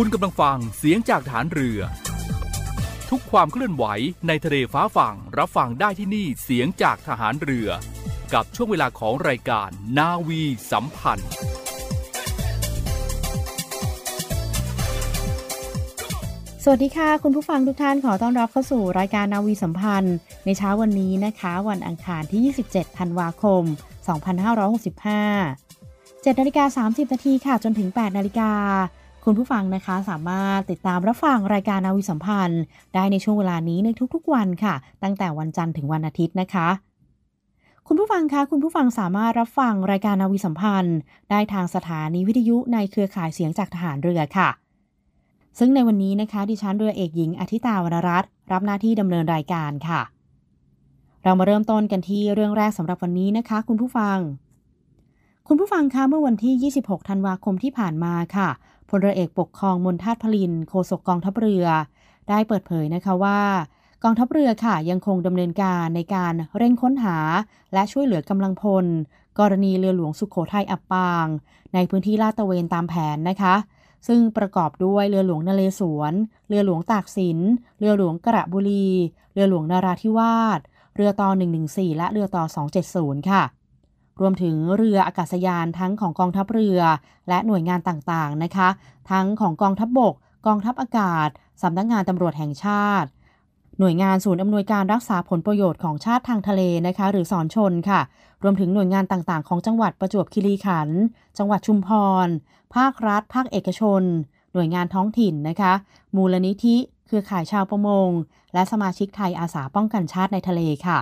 คุณกำลังฟังเสียงจากฐานเรือ ทุกความเคลื่อนไหวในทะเลฟ้าฝั่งรับฟังได้ที่นี่เสียงจากทหารเรือ กับช่วงเวลาของรายการนาวีสัมพันธ์ สวัสดีค่ะ คุณผู้ฟังทุกท่านขอต้อนรับเข้าสู่รายการนาวีสัมพันธ์ ในเช้าวันนี้นะคะ วันอังคารที่ 27 ธันวาคม 2565 7นาฬิกา30นาทีค่ะจนถึง 8นาฬิกา คุณผู้ฟังนะคะสามารถติดตามรับฟังรายการนาวิสัมพันธ์ ได้ในช่วงเวลานี้ในทุกๆวันค่ะ ตั้งแต่วันจันทร์ถึงวันอาทิตย์นะคะ คุณผู้ฟังคะคุณผู้ฟังสามารถรับฟังรายการนาวิสัมพันธ์ ได้ทางสถานีวิทยุในเครือข่ายเสียงจากทหารเรือค่ะ ซึ่งในวันนี้นะคะ ดิฉันเรือเอกหญิงอธิตาวรรัตน์รับหน้าที่ดำเนินรายการค่ะ เรามาเริ่มต้นกันที่เรื่องแรกสำหรับวันนี้นะคะ คุณผู้ฟัง คุณผู้ฟังคะเมื่อวันที่ 26 ธันวาคมที่ผ่านมาค่ะ พลเรือเอกปกครองมนทาตพลินโฆษกกองทัพเรือ ได้เปิดเผยนะคะว่ากองทัพเรือค่ะยังคงดำเนินการในการเร่งค้นหา และช่วยเหลือกำลังพล กรณีเรือหลวงสุขโขทัยอับปาง ในพื้นที่ลาดตระเวนตามแผนนะคะ ซึ่งประกอบด้วยเรือหลวงนเรศวร เรือหลวงตากสิน เรือหลวงกระบุรี เรือหลวงนาราธิวาส เรือต่อ 114 และเรือต่อ 270 ค่ะ รวมถึงเรืออากาศยานทั้งของกองทัพเรือ และหน่วยงานต่างๆนะคะ ทั้งของกองทัพบบก กองทัพอากาศสำนักงงานตำรวจแห่งชาติ หน่วยงานศูนย์อำนวยการรักษาผลประโยชน์ของชาติทางทะเลนะคะ หรือสอนชนค่ะ รวมถึงหน่วยงานต่างๆ ของจังหวัดประจวบคีรีขันธ์จังหวัดชุมพร ภาครัฐ ภาคเอกชน หน่วยงานท้องถิ่นนะคะ มูลนิธิเครือข่ายชาวประมง และสมาชิกไทยอาสาป้องกันชาติในทะเลค่ะ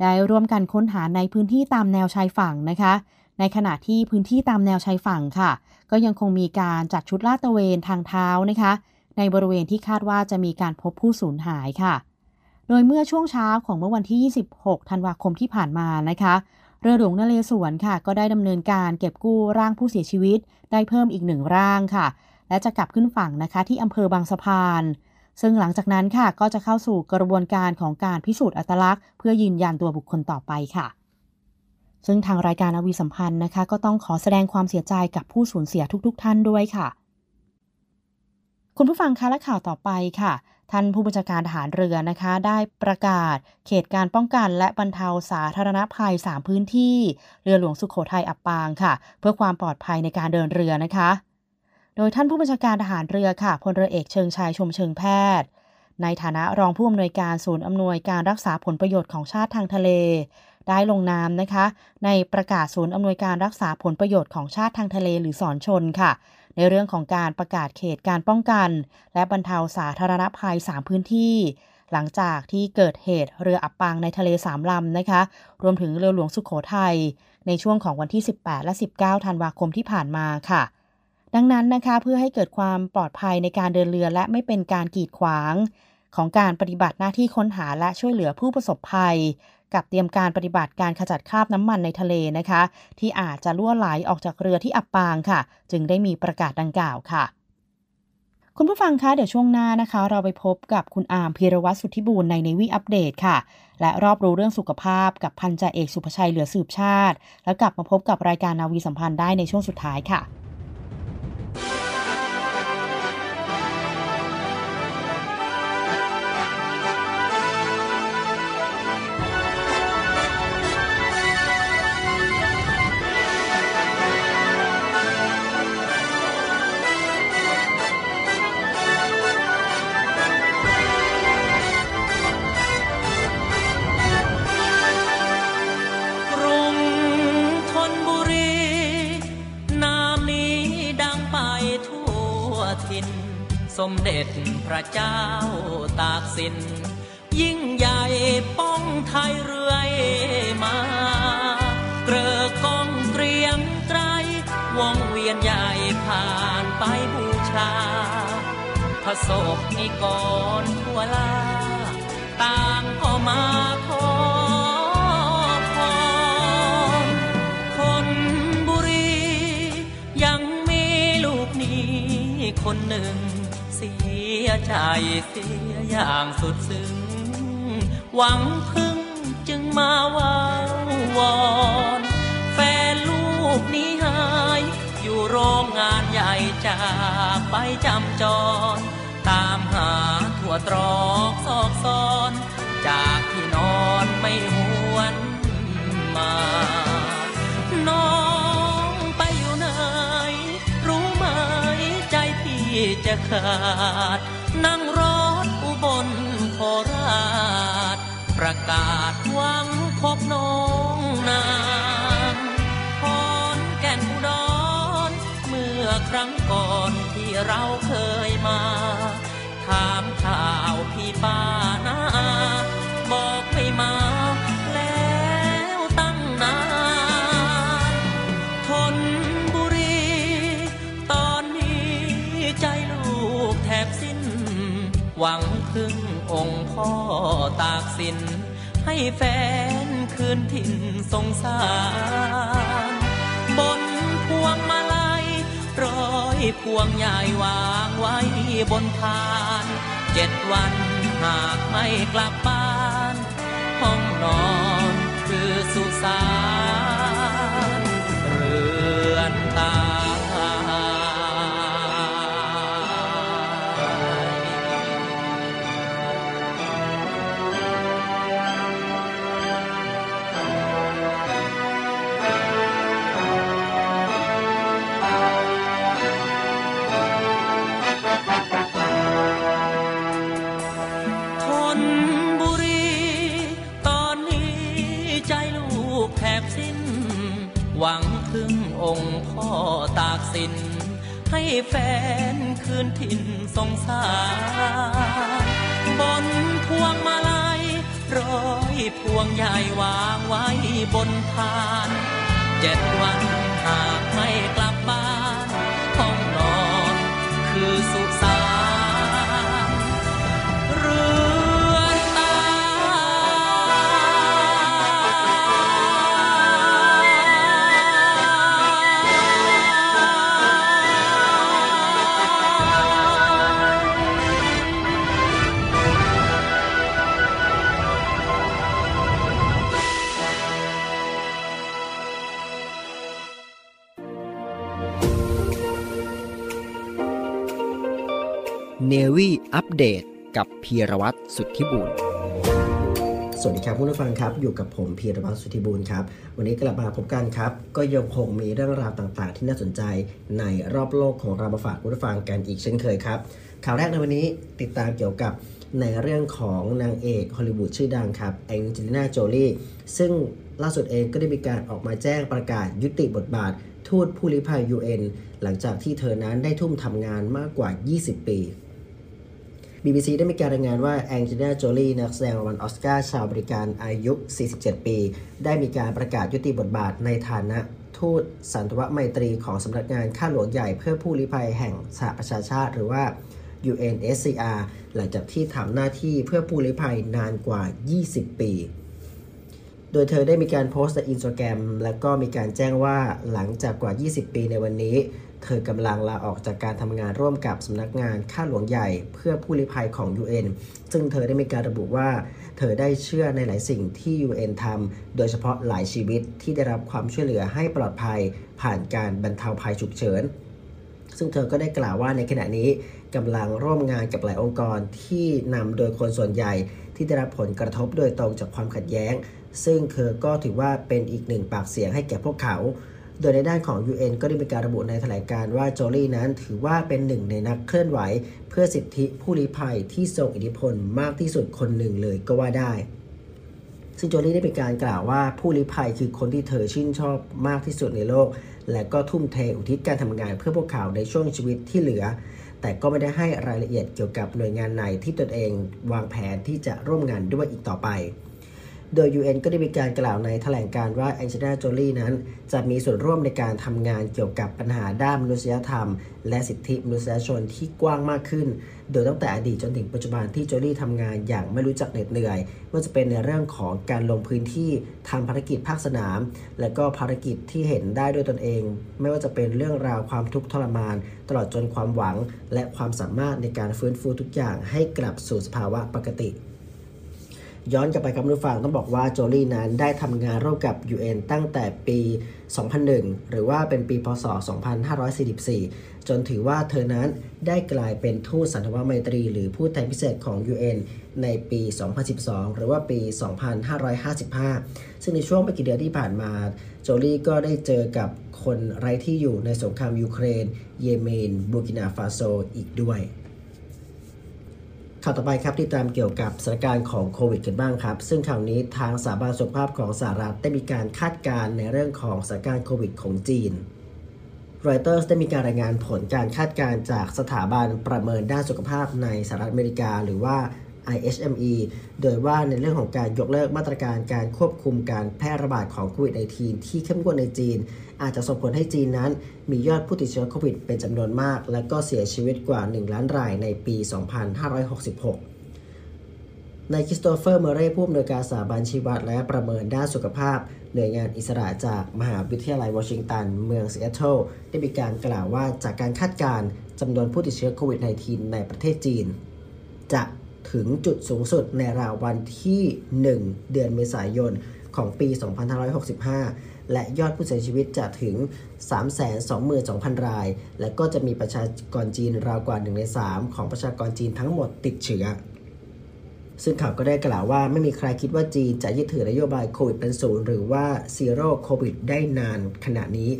ได้ร่วมกันค้นหาในพื้นที่ตามแนวชายฝั่งนะคะ ในขณะที่พื้นที่ตามแนวชายฝั่งค่ะ ก็ยังคงมีการจัดชุดลาดตระเวนทางเท้านะคะ ในบริเวณที่คาดว่าจะมีการพบผู้สูญหายค่ะ โดยเมื่อช่วงเช้าของเมื่อวันที่ 26 ธันวาคมที่ผ่านมานะคะเรือหลวงนเรศวรค่ะ ก็ได้ดำเนินการเก็บกู้ร่างผู้เสียชีวิต ได้เพิ่มอีกหนึ่งร่างค่ะ และจะกลับขึ้นฝั่งนะคะที่อำเภอบางสะพาน ซึ่งหลังจากนั้นค่ะก็จะเข้าสู่กระบวนการของการพิสูจน์อัตลักษณ์ เพื่อยืนยันตัวบุคคลต่อไปค่ะซึ่งทางรายการอวีสัมพันธ์นะคะ ก็ต้องขอแสดงความเสียใจกับผู้สูญเสียทุก ๆทท่านด้วยค่ะ คุณผู้ฟังคะและข่าวต่อไปค่ะ ท่านผู้บัญชาการทหารเรือนะคะ ได้ประกาศ เขตการป้องกันและบรรเทาสาธารณภัย 3 พื้นที่ เรือหลวงสุขโขทัยอับปางค่ะ เพื่อความปลอดภัยในการเดินเรือนะคะ โดยท่านผู้บัญชาการทหารเรือค่ะพลเรือเอกเชิงชายชมเชิงแพทย์ ในฐานะรองผู้อำนวยการศูนย์อำนวยการรักษาผลประโยชน์ของชาติทางทะเล ได้ลงนามนะคะ ในประกาศศูนย์อำนวยการรักษาผลประโยชน์ของชาติทางทะเลหรือสอนชนค่ะ ในเรื่องของการประกาศเขตการป้องกัน และบรรเทาสาธารณภัย 3 พื้นที่หลังจากที่เกิดเหตุเรืออับปางในทะเลสามลำนะคะ รวมถึงเรือหลวงสุขโขทัยในช่วงของวันที่ 18 และ 19 ธันวาคมที่ผ่านมาค่ะ ดังนั้นนะคะเพื่อให้เกิดความปลอดภัยในการเดินเรือและไม่เป็นการกีดขวาง ของการปฏิบัติหน้าที่ค้นหาและช่วยเหลือผู้ประสบภัย กับเตรียมการปฏิบัติการขจัดคราบน้ำมันในทะเลนะคะ ที่อาจจะล่วไหลออกจากเรือที่อับปางค่ะ จึงได้มีประกาศดังกล่าวค่ะคุณผู้ฟังคะ เดี๋ยวช่วงหน้านะคะ เราไปพบกับคุณอาร์มพีรวัตรสุทธิบูรณ์ในในวีอัปเดตค่ะ และรอบรู้เรื่องสุขภาพกับพันจ่าเอกสุภชัยเหลือสืบชาติ แล้วกลับมาพบกับรายการนาวีสัมพันธ์ได้ในช่วงสุดท้ายค่ะ สมเด็จพระเจ้าตากสิน ยิ่งใหญ่ป้องไทยเรื่อยมา เกลือกองเกรียงไกรวงเวียนใหญ่ผ่านไปบูชาพระศพนิกรทั่วลา ต่างก็มาขอพรคนบุรี ยังมีลูกนี้คนหนึ่ง ยใจเสียอย่างสุดซึ้ง หวังพึ่งจึงมาวาวอนแฟนลูกนี้หาย อยู่โรงงานใหญ่จากไปจำจร ตามหาทั่วตรอกซอกซอน จากที่นอนไม่หวนมา น้องไปอยู่ไหน รู้ไหมใจพี่จะขาด นั่ง สิน ให้แฟนคืนถิ่นสงสาร บนพวงมาลัยร้อยพวงใหญ่วางไว้บนพาน เจ็ดวันหากไม่กลับบ้าน ห้องนอนคือสุสาน อัปเดตกับพีรวัตรสุทธิบุญสวัสดีครับผู้ฟังครับ อยู่กับผมพีรวัตรสุทธิบูรณ์ครับ วันนี้กลับมาพบกันครับ ก็ยังคงมีเรื่องราวต่างๆ ที่น่าสนใจในรอบโลกของเรามาฝากผู้ฟังกันอีกเช่นเคยครับ ข่าวแรกในวันนี้ติดตามเกี่ยวกับในเรื่องของนางเอกฮอลลีวูดชื่อดังครับแองเจลิน่าโจลีซึ่งล่าสุดเองก็ได้มีการออกมาแจ้งประกาศยุติบทบาท ทูตผู้ลี้ภัย UN หลังจากที่เธอนั้นได้ทุ่มทำงานมากกว่า 20 ปี BBC ได้มีการรายงานว่าแองเจลิน่าโจลีนักแสดงรางวัลออสการ์ชาวอเมริกันอายุ 47 ปี ได้มีการประกาศยุติบทบาทในฐานะทูตสันถวไมตรีของสำนักงานข้าหลวงใหญ่เพื่อผู้ลี้ภัยแห่งสหประชาชาติหรือว่า UNHCR หลังจากที่ทำหน้าที่เพื่อผู้ลี้ภัยนานกว่า 20 ปี โดยเธอได้มีการโพสต์ในอินสตาแกรมแล้วก็มีการแจ้งว่าหลังจากกว่า 20 ปีในวันนี้ เธอกำลังลาออกจากการทำงานร่วมกับสำนักงานข้าหลวงใหญ่เพื่อผู้ลี้ภัยของ UN ซึ่งเธอได้มีการระบุว่าเธอได้เชื่อในหลายสิ่งที่ UN ทำ โดยเฉพาะหลายชีวิตที่ได้รับความช่วยเหลือให้ปลอดภัย ผ่านการบรรเทาภัยฉุกเฉิน ซึ่งเธอก็ได้กล่าวว่าในขณะนี้กำลังร่วมงานกับหลายองค์กรที่นำโดยคนส่วนใหญ่ที่ได้รับผลกระทบโดยตรงจากความขัดแย้ง ซึ่งเธอก็ถือว่าเป็นอีกหนึ่งปากเสียงให้แก่พวกเขา โดยในด้านของ UN ก็ได้มีการระบุในแถลงการว่าโจลี่นั้นถือว่าเป็นหนึ่งในนักเคลื่อนไหว เพื่อสิทธิผู้ลี้ภัยที่ทรงอิทธิพลมากที่สุดคนหนึ่งเลยก็ว่าได้ซึ่งโจลี่ได้มีการกล่าวว่าผู้ลี้ภัยคือคนที่เธอชื่นชอบมากที่สุดในโลก และก็ทุ่มเทอุทิศการทำงานเพื่อพวกเขาในช่วงชีวิตที่เหลือ แต่ก็ไม่ได้ให้รายละเอียดเกี่ยวกับหน่วยงานไหนที่ตนเองวางแผนที่จะร่วมงานด้วยอีกต่อไป โดย UN ก็ได้มีการกล่าวในแถลงการว่าแองเจลิน่าโจลี่นั้น จะมีส่วนร่วมในการทำงานเกี่ยวกับปัญหาด้านมนุษยธรรม และสิทธิมนุษยชนที่กว้างมากขึ้น โดยตั้งแต่อดีตจนถึงปัจจุบันที่โจลี่ทำงานอย่างไม่รู้จักเหน็ดเหนื่อยไม่ว่าจะเป็นในเรื่องของการลงพื้นที่ทำภารกิจภาคสนาม และก็ภารกิจที่เห็นได้ด้วยตนเอง ไม่ว่าจะเป็นเรื่องราวความทุกข์ทรมาน ตลอดจนความหวัง และความสามารถในการฟื้นฟูทุกอย่างให้กลับสู่สภาวะปกติ ย้อนกลับไปครับผู้ฟังต้องบอกว่าโจลี่นั้นได้ทำงานร่วมกับ UN ตั้งแต่ปี 2001 หรือว่าเป็นปีพศ 2544 จนถือว่าเธอนั้นได้กลายเป็นทูตสันทวไมตรี หรือผู้แทนพิเศษของ UN ในปี 2012 หรือว่าปี 2555 ซึ่งในช่วงไม่กี่เดือนที่ผ่านมาโจลี่ก็ได้เจอกับคนไร้ที่อยู่ในสงครามยูเครน เยเมน บูร์กินาฟาโซอีกด้วย ข่าวต่อไปครับที่ตามเกี่ยวกับสถานการณ์ของโควิดกันบ้างครับ ซึ่งข่าวนี้ทางสถาบันสุขภาพของสหรัฐได้มีการคาดการณ์ในเรื่องของสถานการณ์โควิดของจีนรอยเตอร์ได้มีการรายงานผลการคาดการณ์จากสถาบันประเมินด้านสุขภาพในสหรัฐอเมริกา หรือว่า IHME โดยว่าในเรื่องของการยกเลิกมาตรการการควบคุมการแพร่ระบาดของโควิด -19 ที่เข้มงวดในจีน อาจจะส่งผลให้จีนนั้น มียอดผู้ติดเชื้อโควิดเป็นจำนวนมาก และก็เสียชีวิตกว่า 1 ล้านรายในปี 2566นายคริสโตเฟอร์ เมเร่ผู้อำนวยการสถาบันชี้วัดและประเมินด้านสุขภาพ หน่วยงานอิสระจากมหาวิทยาลัยวอชิงตัน เมืองซีแอตเทิลได้มีการกล่าวว่าจากการคาดการณ์จำนวนผู้ติดเชื้อโควิด -19 ในประเทศจีน จะ ถึงจุดสูงสุดในราววันที่ 1 เดือนเมษายนของปี 2565 และยอดผู้เสียชีวิตจะถึง 322,000 ราย และก็จะมีประชากรจีนราวกว่า 1 ใน 3 ของประชากรจีนทั้งหมดติดเชื้อซึ่งข่าวก็ได้กล่าวว่าไม่มีใครคิดว่าจีนจะยึดถือนโยบายโควิดเป็นศูนย์หรือว่าซีโร่โควิดได้นานขณะนี้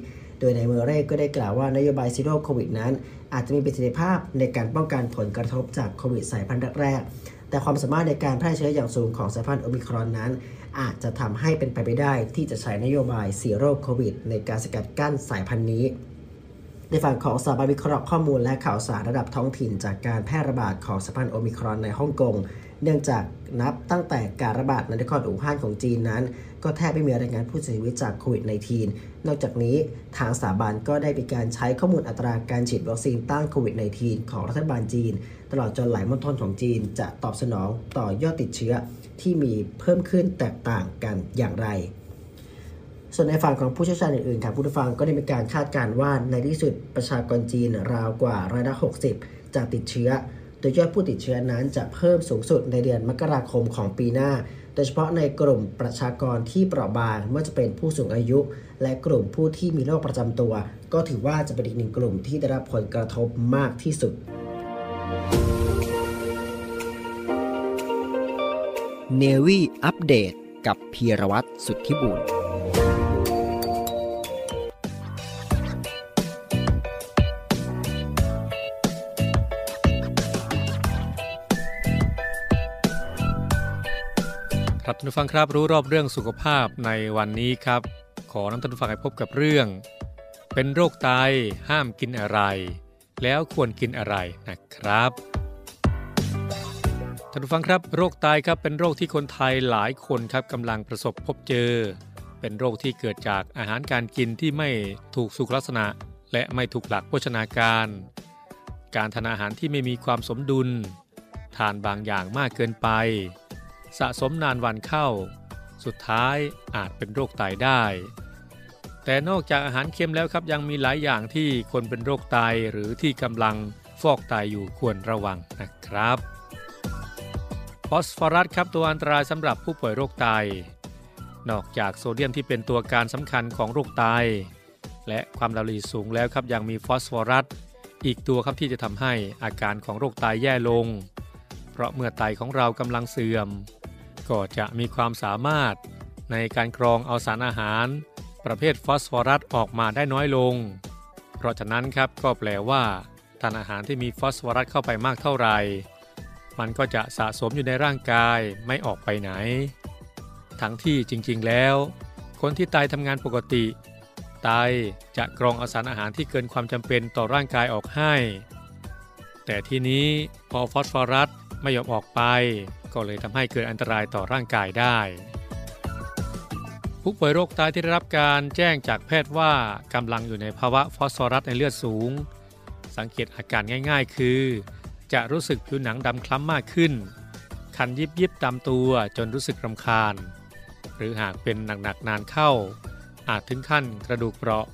โดยนายเมอร์เร่ก็ได้กล่าวว่านโยบาย zero โควิดนั้น อาจจะมีประสิทธิภาพในการป้องกันผลกระทบจากโควิดสายพันธุ์แรก แต่ความสามารถในการแพร่เชื้ออย่างสูงของสายพันธุ์โอมิครอนนั้น อาจจะทำให้เป็นไปไม่ได้ที่จะใช้นโยบาย zero โควิด ในการสกัดกั้นสายพันธุ์นี้ ในฝั่งของสถาบันวิเคราะห์ข้อมูลและข่าวสารระดับท้องถิ่น จากการแพร่ระบาดของสายพันธุ์โอมิครอนในฮ่องกง เนื่องจากนับตั้งแต่การระบาดในนครอู่ฮั่นของจีนนั้น ก็แทบไม่มีรายงานผู้เสียชีวิตจากโควิด -19 นอกจากนี้ทางสถาบันก็ได้มีการใช้ข้อมูลอัตราการฉีดวัคซีนต้านโควิด -19 ของรัฐบาลจีน ตลอดจนหลายมณฑลของจีนจะตอบสนองต่อยอดติดเชื้อที่มีเพิ่มขึ้นแตกต่างกันอย่างไร ส่วนในฝั่งของผู้เชี่ยวชาญอื่นๆครับผู้ฟังก็ได้มีการคาดการณ์ว่าในที่สุดประชากรจีนราวกว่าร้อยละ60 จะติดเชื้อ โดยยอดผู้ติดเชื้อนั้นจะเพิ่มสูงสุดในเดือนมกราคมของปีหน้า โดยเฉพาะในกลุ่มประชากรที่เปราะบางไม่ว่าจะเป็นผู้สูงอายุ และกลุ่มผู้ที่มีโรคประจำตัว ก็ถือว่าจะเป็นอีกหนึ่งกลุ่มที่ได้รับผลกระทบมากที่สุด เนวี่อัปเดตกับพีรวัตรสุทธิบุญ ท่านผู้ฟังครับรู้รอบเรื่องสุขภาพในวันนี้ครับ ขอนำท่านผู้ฟังให้พบกับเรื่อง เป็นโรคไตห้ามกินอะไร แล้วควรกินอะไรนะครับท่านผู้ฟังครับ โรคไตครับเป็นโรคที่คนไทยหลายคนครับกำลังประสบพบเจอ เป็นโรคที่เกิดจากอาหารการกินที่ไม่ถูกสุขลักษณะ และไม่ถูกหลักโภชนาการ การทานอาหารที่ไม่มีความสมดุล ทานบางอย่างมากเกินไป สะสมนานวันเข้า สุดท้ายอาจเป็นโรคไตได้ แต่นอกจากอาหารเค็มแล้วครับยังมีหลายอย่างที่คนเป็นโรคไตหรือที่กำลังฟอกไตอยู่ควรระวังนะครับฟอสฟอรัสครับตัวอันตรายสำหรับผู้ป่วยโรคไต นอกจากโซเดียมที่เป็นตัวการสำคัญของโรคไต และความดันโลหิตสูงแล้วครับยังมีฟอสฟอรัสอีกตัวครับที่จะทำให้อาการของโรคไตแย่ลง เพราะเมื่อไตของเรากำลังเสื่อม ก็จะมีความสามารถในการกรองเอาสารอาหาร ประเภทฟอสฟอรัสออกมาได้น้อยลง เพราะฉะนั้นครับก็แปลว่าทานอาหารที่มีฟอสฟอรัสเข้าไปมากเท่าไหร่ มันก็จะสะสมอยู่ในร่างกายไม่ออกไปไหน ทั้งที่จริงๆแล้ว คนที่ไตทำงานปกติไตจะกรองเอาสารอาหารที่เกินความจำเป็นต่อร่างกายออกให้ แต่ทีนี้พอฟอสฟอรัสไม่ยอมออกไป ก็เลยทำให้เกิดอันตรายต่อร่างกายได้ ผู้ป่วยโรคไตที่ได้รับการแจ้งจากแพทย์ว่ากำลังอยู่ในภาวะฟอสฟอรัสในเลือดสูง สังเกตอาการง่ายๆ คือ จะรู้สึกผิวหนังดำคล้ำมากขึ้น คันยิบยิบตามตัวจนรู้สึกรำคาญ หรือหากเป็นหนักๆนานเข้า อาจถึงขั้นกระดูกเปราะ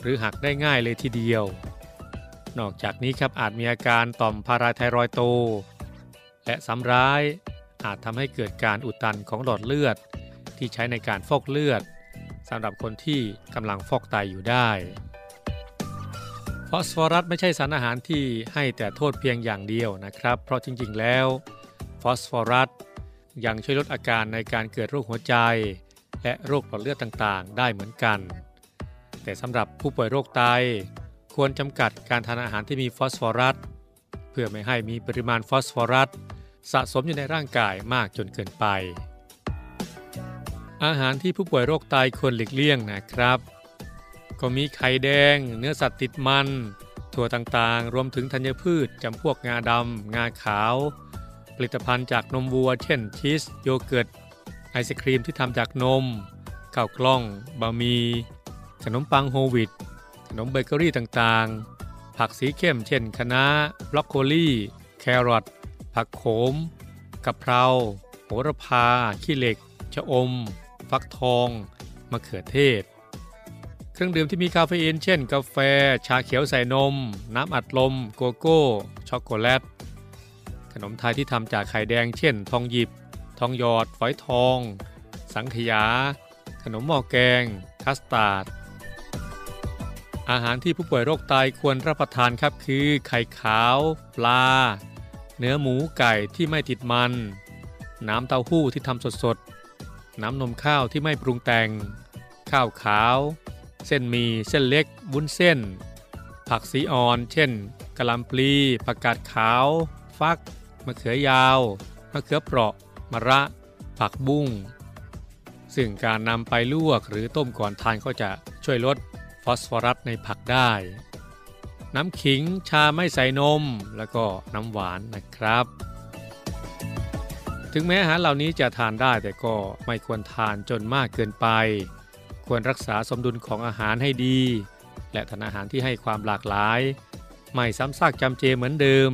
หรือหักได้ง่ายเลยทีเดียวนอกจากนี้ครับอาจมีอาการต่อมพาราไทรอยโต และซ้ำร้าย อาจทำให้เกิดการอุดตันของหลอดเลือด ที่ใช้ในการฟอกเลือดสำหรับคนที่กำลังฟอกไตอยู่ได้ ฟอสฟอรัสไม่ใช่สารอาหารที่ให้แต่โทษเพียงอย่างเดียวนะครับ เพราะจริงๆ แล้ว ฟอสฟอรัสยังช่วยลดอาการในการเกิดโรคหัวใจ และโรคหลอดเลือดต่างๆ ได้เหมือนกัน แต่สำหรับผู้ป่วยโรคไต ควรจำกัดการทานอาหารที่มีฟอสฟอรัส เพื่อไม่ให้มีปริมาณฟอสฟอรัส สะสมอยู่ในร่างกายมากจนเกินไป อาหารที่ผู้ป่วยโรคไตควรหลีกเลี่ยงนะครับ ก็มีไข่แดง เนื้อสัตว์ติดมัน ถั่วต่างๆ รวมถึงธัญพืชจำพวกงาดำ งาขาว ผลิตภัณฑ์จากนมวัว เช่น ชีส โยเกิร์ต ไอศครีมที่ทำจากนมข้าวกล้อง บะหมี่ขนมปังโฮลวิต ขนมเบเกอรี่ต่างๆ ผักสีเข้มเช่นคะน้าบรอกโคลีแครอท ผักโขมกะเพราโหระพา ขี้เหล็ก ชะอม ฟักทอง มะเขือเทศ เครื่องดื่มที่มีคาเฟอีน เช่น กาแฟ ชาเขียวใส่นม น้ำอัดลม โกโก้ ช็อกโกแลต ขนมไทยที่ทำจากไข่แดง เช่น ทองหยิบ ทองหยอด ฝอยทอง สังขยา ขนมหม้อแกง คัสตาร์ด อาหารที่ผู้ป่วยโรคไตควรรับประทานครับคือ ไข่ขาว ปลา เนื้อหมูไก่ที่ไม่ติดมัน น้ำเต้าหู้ที่ทำสดๆ น้ำนมข้าวที่ไม่ปรุงแต่ง ข้าวขาว เส้นมีเส้นเล็กวุ้นเส้น ผักสีอ่อน เช่นกะหล่ำปลีผักกาดขาว ฟัก มะเขือยาวมะเขือเปราะมะระ ผักบุ้งซึ่งการนำไปลวกหรือต้มก่อนทานก็จะช่วยลดฟอสฟอรัสในผักได้ น้ำขิงชาไม่ใส่นม แล้วก็น้ำหวานนะครับ ถึงแม้อาหารเหล่านี้จะทานได้แต่ก็ไม่ควรทานจนมากเกินไป ควรรักษาสมดุลของอาหารให้ดี และทานอาหารที่ให้ความหลากหลาย ไม่ซ้ำซากจำเจเหมือนเดิม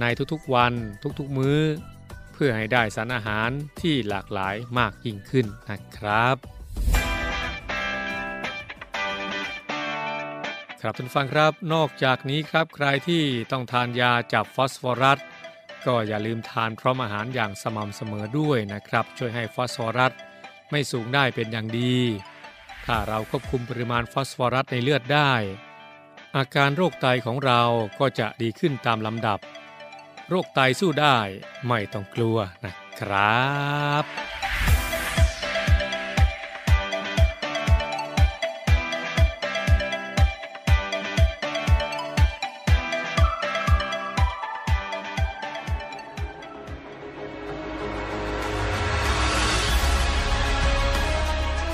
ในทุกๆวันทุกๆมื้อ เพื่อให้ได้สารอาหารที่หลากหลายมากยิ่งขึ้นนะครับ ครับท่านฟังครับ นอกจากนี้ครับใครที่ต้องทานยาจับฟอสฟอรัส ก็อย่าลืมทานพร้อมอาหารอย่างสม่ำเสมอด้วยนะครับ ช่วยให้ฟอสฟอรัสไม่สูงได้เป็นอย่างดี ถ้าเราควบคุมปริมาณฟอสฟอรัสในเลือดได้ อาการโรคไตของเราก็จะดีขึ้นตามลำดับ โรคไตสู้ได้ไม่ต้องกลัวนะครับ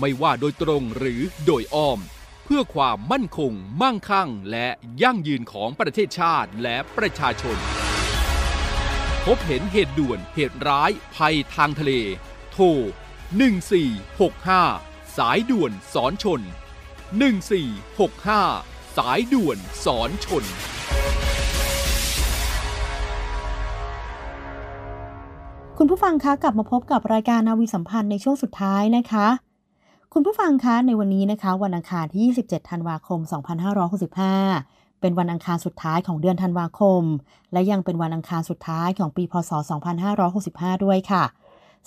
ไม่ว่าโดยตรงหรือโดยอ้อม เพื่อความมั่นคง มั่งคั่ง และยั่งยืนของประเทศชาติและประชาชน พบเห็นเหตุด่วนเหตุร้ายภัยทางทะเล โทร 1465 สายด่วนสอนชน 1465 สายด่วนสอนชนคุณผู้ฟังคะกลับมาพบกับรายการนาวีสัมพันธ์ในช่วงสุดท้ายนะคะ คุณผู้ฟังคะในวันนี้นะคะ วันอังคารที่ 27 ธันวาคม 2565 เป็นวันอังคารสุดท้ายของเดือนธันวาคม และยังเป็นวันอังคารสุดท้ายของปีพศ 2565 ด้วยค่ะ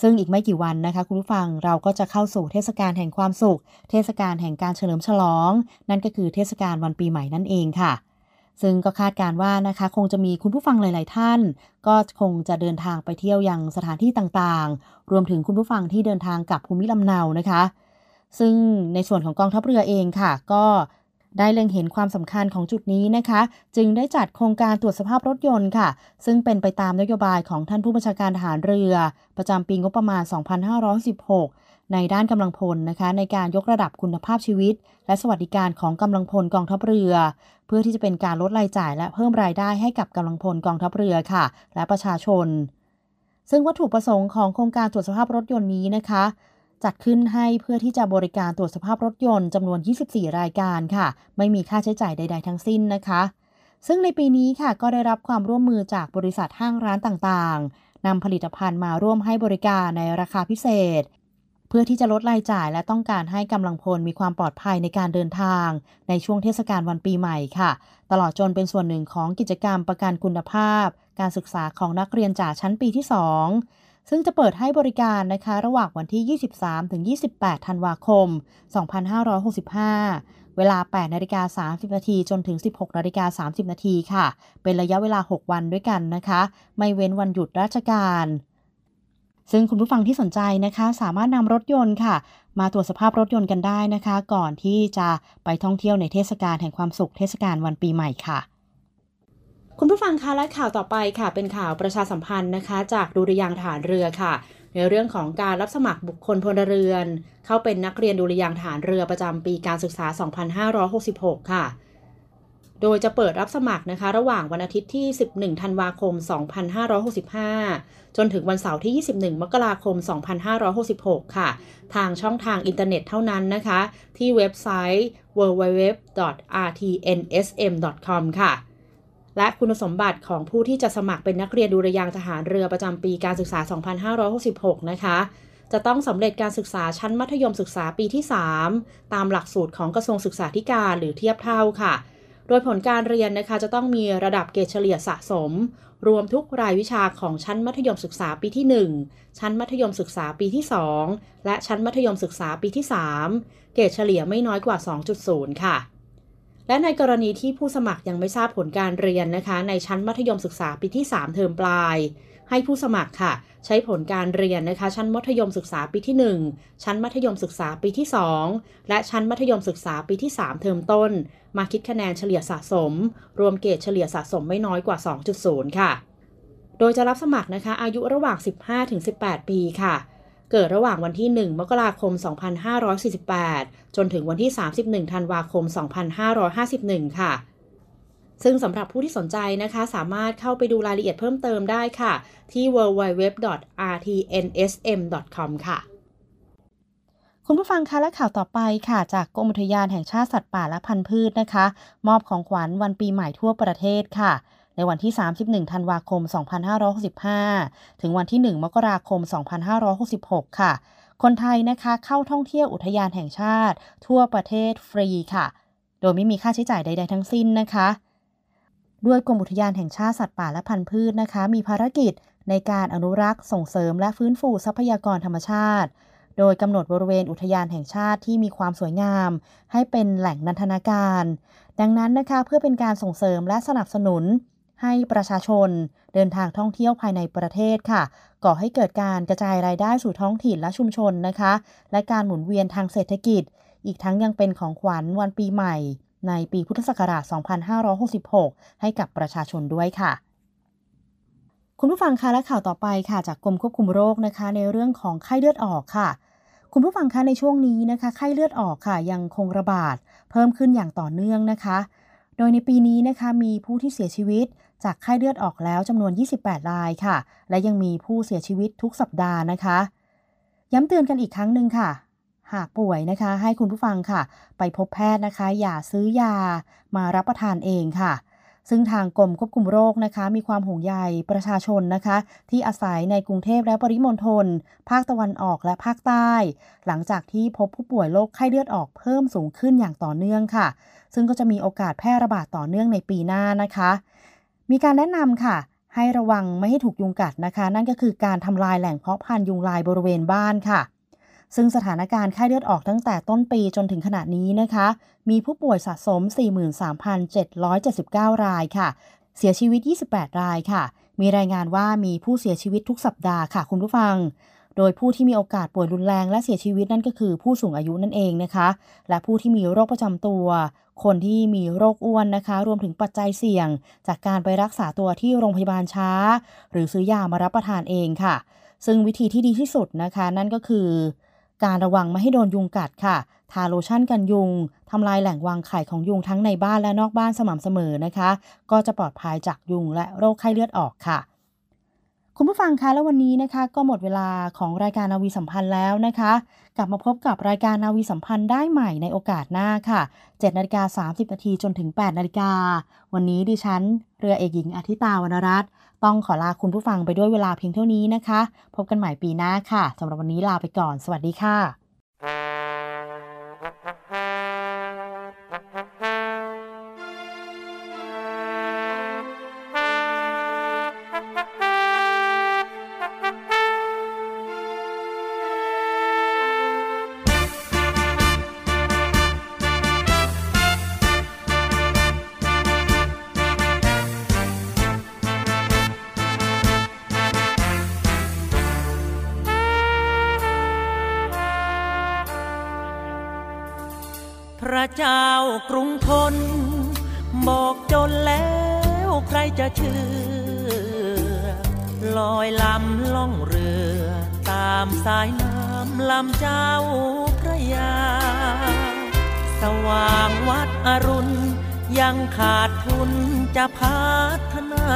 ซึ่งอีกไม่กี่วันนะคะ คุณผู้ฟังเราก็จะเข้าสู่เทศกาลแห่งความสุข เทศกาลแห่งการเฉลิมฉลอง นั่นก็คือเทศกาลวันปีใหม่นั่นเองค่ะซึ่งก็คาดการว่านะคะคงจะมีคุณผู้ฟังหลาย ๆ ท่าน ก็คงจะเดินทางไปเที่ยวยังสถานที่ต่าง ๆ รวมถึงคุณผู้ฟังที่เดินทางกลับภูมิลำเนานะคะ ซึ่งในส่วนของกองทัพเรือเองค่ะ ก็ได้เล็งเห็นความสำคัญของจุดนี้นะคะ จึงได้จัดโครงการตรวจสภาพรถยนต์ค่ะ ซึ่งเป็นไปตามนโยบายของท่านผู้บัญชาการทหารเรือ ประจำปีงบประมาณ 2516 ในด้านกำลังพลนะคะ ในการยกระดับคุณภาพชีวิต และสวัสดิการของกำลังพลกองทัพเรือ เพื่อที่จะเป็นการลดรายจ่าย และเพิ่มรายได้ให้กับกำลังพลกองทัพเรือค่ะ และประชาชน ซึ่งวัตถุประสงค์ของโครงการตรวจสภาพรถยนต์นี้นะคะ จัดขึ้นให้เพื่อที่จะบริการตรวจสภาพรถยนต์จำนวน 24 รายการค่ะ ไม่มีค่าใช้จ่ายใด ๆ ทั้งสิ้นนะคะ ซึ่งในปีนี้ค่ะก็ได้รับความร่วมมือจากบริษัทห้างร้านต่างๆนำผลิตภัณฑ์มาร่วมให้บริการในราคาพิเศษ เพื่อที่จะลดรายจ่ายและต้องการให้กำลังพลมีความปลอดภัยในการเดินทาง ในช่วงเทศกาลวันปีใหม่ค่ะ ตลอดจนเป็นส่วนหนึ่งของกิจกรรมประกันคุณภาพ การศึกษาของนักเรียนจากชั้นปีที่ 2 ซึ่งจะเปิดให้บริการนะคะระหว่างวันที่ 23 ถึง 28 ธันวาคม 2565 เวลา 8นาฬิกา30 นาทีจนถึง 16นาฬิกา30 นาทีค่ะ เป็นระยะเวลา 6 วันด้วยกันนะคะ ไม่เว้นวันหยุดราชการ ซึ่งคุณผู้ฟังที่สนใจนะคะ สามารถนำรถยนต์ค่ะ มาตรวจสภาพรถยนต์กันได้นะคะ ก่อนที่จะไปท่องเที่ยวในเทศกาลแห่งความสุขเทศกาลวันปีใหม่ค่ะ คุณผู้ฟังคะและข่าวต่อไปค่ะ เป็นข่าวประชาสัมพันธ์นะคะ จากดุริยางค์ทหารเรือค่ะ ในเรื่องของการรับสมัครบุคคลพลเรือน เข้าเป็นนักเรียนดุริยางค์ทหารเรือประจำปีการศึกษา 2566 ค่ะ โดยจะเปิดรับสมัครนะคะ ระหว่างวันอาทิตย์ที่ 11 ธันวาคม 2565 จนถึงวันเสาร์ที่ 21 มกราคม 2566 ค่ะ ทางช่องทางอินเทอร์เน็ตเท่านั้นนะคะ ที่เว็บไซต์ www.rtnsm.com ค่ะ และคุณสมบัติของผู้ที่จะสมัครเป็นนักเรียนดุรยางทหารเรือประจำปีการศึกษา 2566 นะคะ จะต้องสำเร็จการศึกษาชั้นมัธยมศึกษาปีที่ 3 ตามหลักสูตรของกระทรวงศึกษาธิการหรือเทียบเท่าค่ะ โดยผลการเรียนนะคะจะต้องมีระดับเกรดเฉลี่ยสะสม รวมทุกรายวิชาของชั้นมัธยมศึกษาปีที่ 1 ชั้นมัธยมศึกษาปีที่ 2 และชั้นมัธยมศึกษาปีที่ 3 เกรดเฉลี่ยไม่น้อยกว่า 2.0 ค่ะ และในกรณีที่ผู้สมัครยังไม่ทราบผลการเรียนนะคะ ในชั้นมัธยมศึกษาปีที่ 3 เทอมปลาย ให้ผู้สมัครค่ะ ใช้ผลการเรียนนะคะ ชั้นมัธยมศึกษาปีที่ 1 ชั้นมัธยมศึกษาปีที่ 2 และชั้นมัธยมศึกษาปีที่ 3 เทอมต้น มาคิดคะแนนเฉลี่ยสะสม รวมเกรดเฉลี่ยสะสมไม่น้อยกว่า 2.0 ค่ะ โดยจะรับสมัครนะคะ อายุระหว่าง 15-18 ปีค่ะ เกิดระหว่างวันที่ 1 มกราคม 2548 จนถึงวันที่ 31 ธันวาคม 2551 ค่ะ ซึ่งสำหรับผู้ที่สนใจนะคะ สามารถเข้าไปดูรายละเอียดเพิ่มเติมได้ค่ะ ที่ www.rtnsm.com ค่ะคุณผู้ฟังคะและข่าวต่อไปค่ะ จากกรมอุทยานแห่งชาติสัตว์ป่าและพันธุ์พืชนะคะ มอบของขวัญวันปีใหม่ทั่วประเทศค่ะ ในวันที่ 31 ธันวาคม 2565 ถึงวันที่ 1 มกราคม 2566 ค่ะ คนไทยนะคะเข้าท่องเที่ยวอุทยานแห่งชาติ ทั่วประเทศฟรีค่ะ โดยไม่มีค่าใช้จ่ายใด ๆ ทั้งสิ้นนะคะด้วยกรมอุทยานแห่งชาติสัตว์ป่าและพันธุ์พืชนะคะ มีภารกิจในการอนุรักษ์ส่งเสริมและฟื้นฟูทรัพยากรธรรมชาติ โดยกำหนดบริเวณอุทยานแห่งชาติที่มีความสวยงาม ให้เป็นแหล่งนันทนาการ ดังนั้นนะคะเพื่อเป็นการส่งเสริมและสนับสนุน ให้ประชาชนเดินทางท่องเที่ยวภายในประเทศค่ะ ก่อให้เกิดการกระจายรายได้สู่ท้องถิ่นและชุมชนนะคะ และการหมุนเวียนทางเศรษฐกิจ อีกทั้งยังเป็นของขวัญวันปีใหม่ ในปีพุทธศักราช 2566 ให้กับประชาชนด้วยค่ะคุณผู้ฟังคะและข่าวต่อไปค่ะ จากกรมควบคุมโรคนะคะ ในเรื่องของไข้เลือดออกค่ะ คุณผู้ฟังคะในช่วงนี้นะคะ ไข้เลือดออกค่ะ ยังคงระบาด เพิ่มขึ้นอย่างต่อเนื่องนะคะ โดยในปีนี้นะคะมีผู้ที่เสียชีวิต จากไข้เลือดออกแล้วจำนวน 28 รายค่ะ และยังมีผู้เสียชีวิตทุกสัปดาห์นะคะ ย้ำเตือนกันอีกครั้งหนึ่งค่ะ หากป่วยนะคะ ให้คุณผู้ฟังค่ะ ไปพบแพทย์นะคะ อย่าซื้อยามารับประทานเองค่ะ ซึ่งทางกรมควบคุมโรคนะคะ มีความห่วงใยประชาชนนะคะ ที่อาศัยในกรุงเทพและปริมณฑลภาคตะวันออกและภาคใต้ หลังจากที่พบผู้ป่วยโรคไข้เลือดออกเพิ่มสูงขึ้นอย่างต่อเนื่องค่ะ ซึ่งก็จะมีโอกาสแพร่ระบาดต่อเนื่องในปีหน้านะคะ มีการแนะนำค่ะ ให้ระวังไม่ให้ถูกยุงกัดนะคะ นั่นก็คือการทำลายแหล่งเพาะพันธุ์ยุงลายบริเวณบ้านค่ะ ซึ่งสถานการณ์ไข้เลือดออกตั้งแต่ต้นปีจนถึงขณะนี้นะคะ มีผู้ป่วยสะสม 43,779 รายค่ะ เสียชีวิต 28 รายค่ะ มีรายงานว่ามีผู้เสียชีวิตทุกสัปดาห์ค่ะคุณผู้ฟัง โดยผู้ที่มีโอกาสป่วยรุนแรงและเสียชีวิตนั่นก็คือผู้สูงอายุนั่นเองนะคะ และผู้ที่มีโรคประจำตัว คนที่มีโรคอ้วนนะคะ รวมถึงปัจจัยเสี่ยง จากการไปรักษาตัวที่โรงพยาบาลช้า หรือซื้อยามารับประทานเองค่ะ ซึ่งวิธีที่ดีที่สุดนะคะ นั่นก็คือ การระวังไม่ให้โดนยุงกัดค่ะทาโลชั่นกันยุง ทำลายแหล่งวางไข่ของยุงทั้งในบ้านและนอกบ้านสม่ำเสมอนะคะ ก็จะปลอดภัยจากยุงและโรคไข้เลือดออกค่ะ คุณผู้ฟังคะแล้ววันนี้นะคะ ก็หมดเวลาของรายการนาวีสัมพันธ์แล้วนะคะ กลับมาพบกับรายการนาวีสัมพันธ์ได้ใหม่ในโอกาสหน้าค่ะ7นาฬิกา30นาทีจนถึง8นาฬิกาวันนี้ดิฉัน เรือเอกหญิงอาทิตาวรรณรัตน์ต้องขอลาคุณผู้ฟังไปด้วยเวลาเพียงเท่านี้นะคะ พบกันใหม่ปีหน้าค่ะสำหรับวันนี้ลาไปก่อน สวัสดีค่ะ พระเจ้ากรุงทน บอกจนแล้วใครจะเชื่อ ลอยลำล่องเรือ ตามสายน้ำลำเจ้าพระยา สว่างวัดอรุณ ยังขาดทุนจะพัฒนา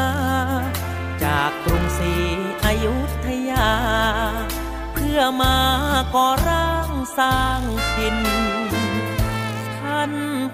จากกรุงศรีอยุธยา เพื่อมาก่อร่างสร้างถิ่นท่าน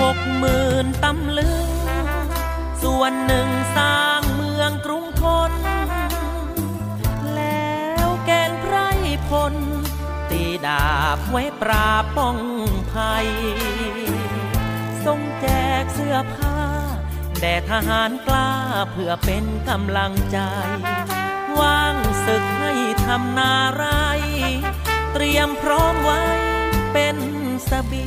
หกหมื่นตำลึง ส่วนหนึ่งสร้างเมืองกรุงทน แล้วแกนไพรพล ตีดาบไว้ปราบป้องภัย ทรงแจกเสื้อผ้า แด่ทหารกล้าเพื่อเป็นกำลังใจ ว่างศึกให้ทำนาไร เตรียมพร้อมไว้เป็นสบี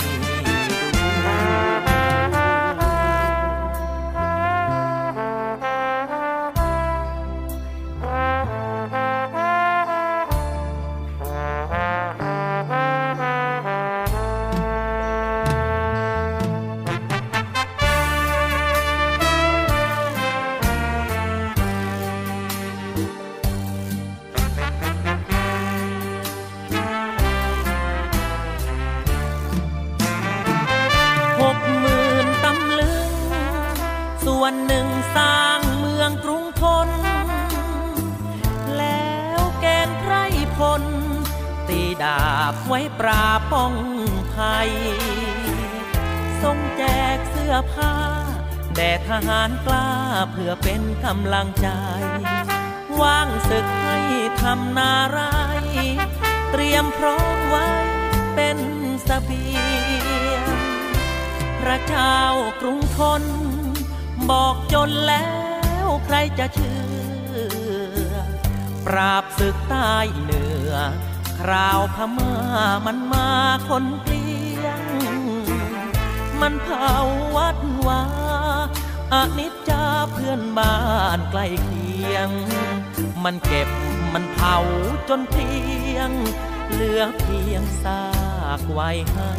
ดูำลังใจ ว่างศึกให้ทำนาไร เตรียมพร้อมไว้เป็นสเสบียงพระเจ้ากรุงทน บอกจนแล้วใครจะเชื่อ ปราบศึกใต้เหนือ คราวพม่ามันมาคนเกลียง มันเผาวัดวา อนิจจาเพื่อนบ้านใกล้เคียง มันเก็บมันเผาจนเพียง เหลือเพียงซากไว้ให้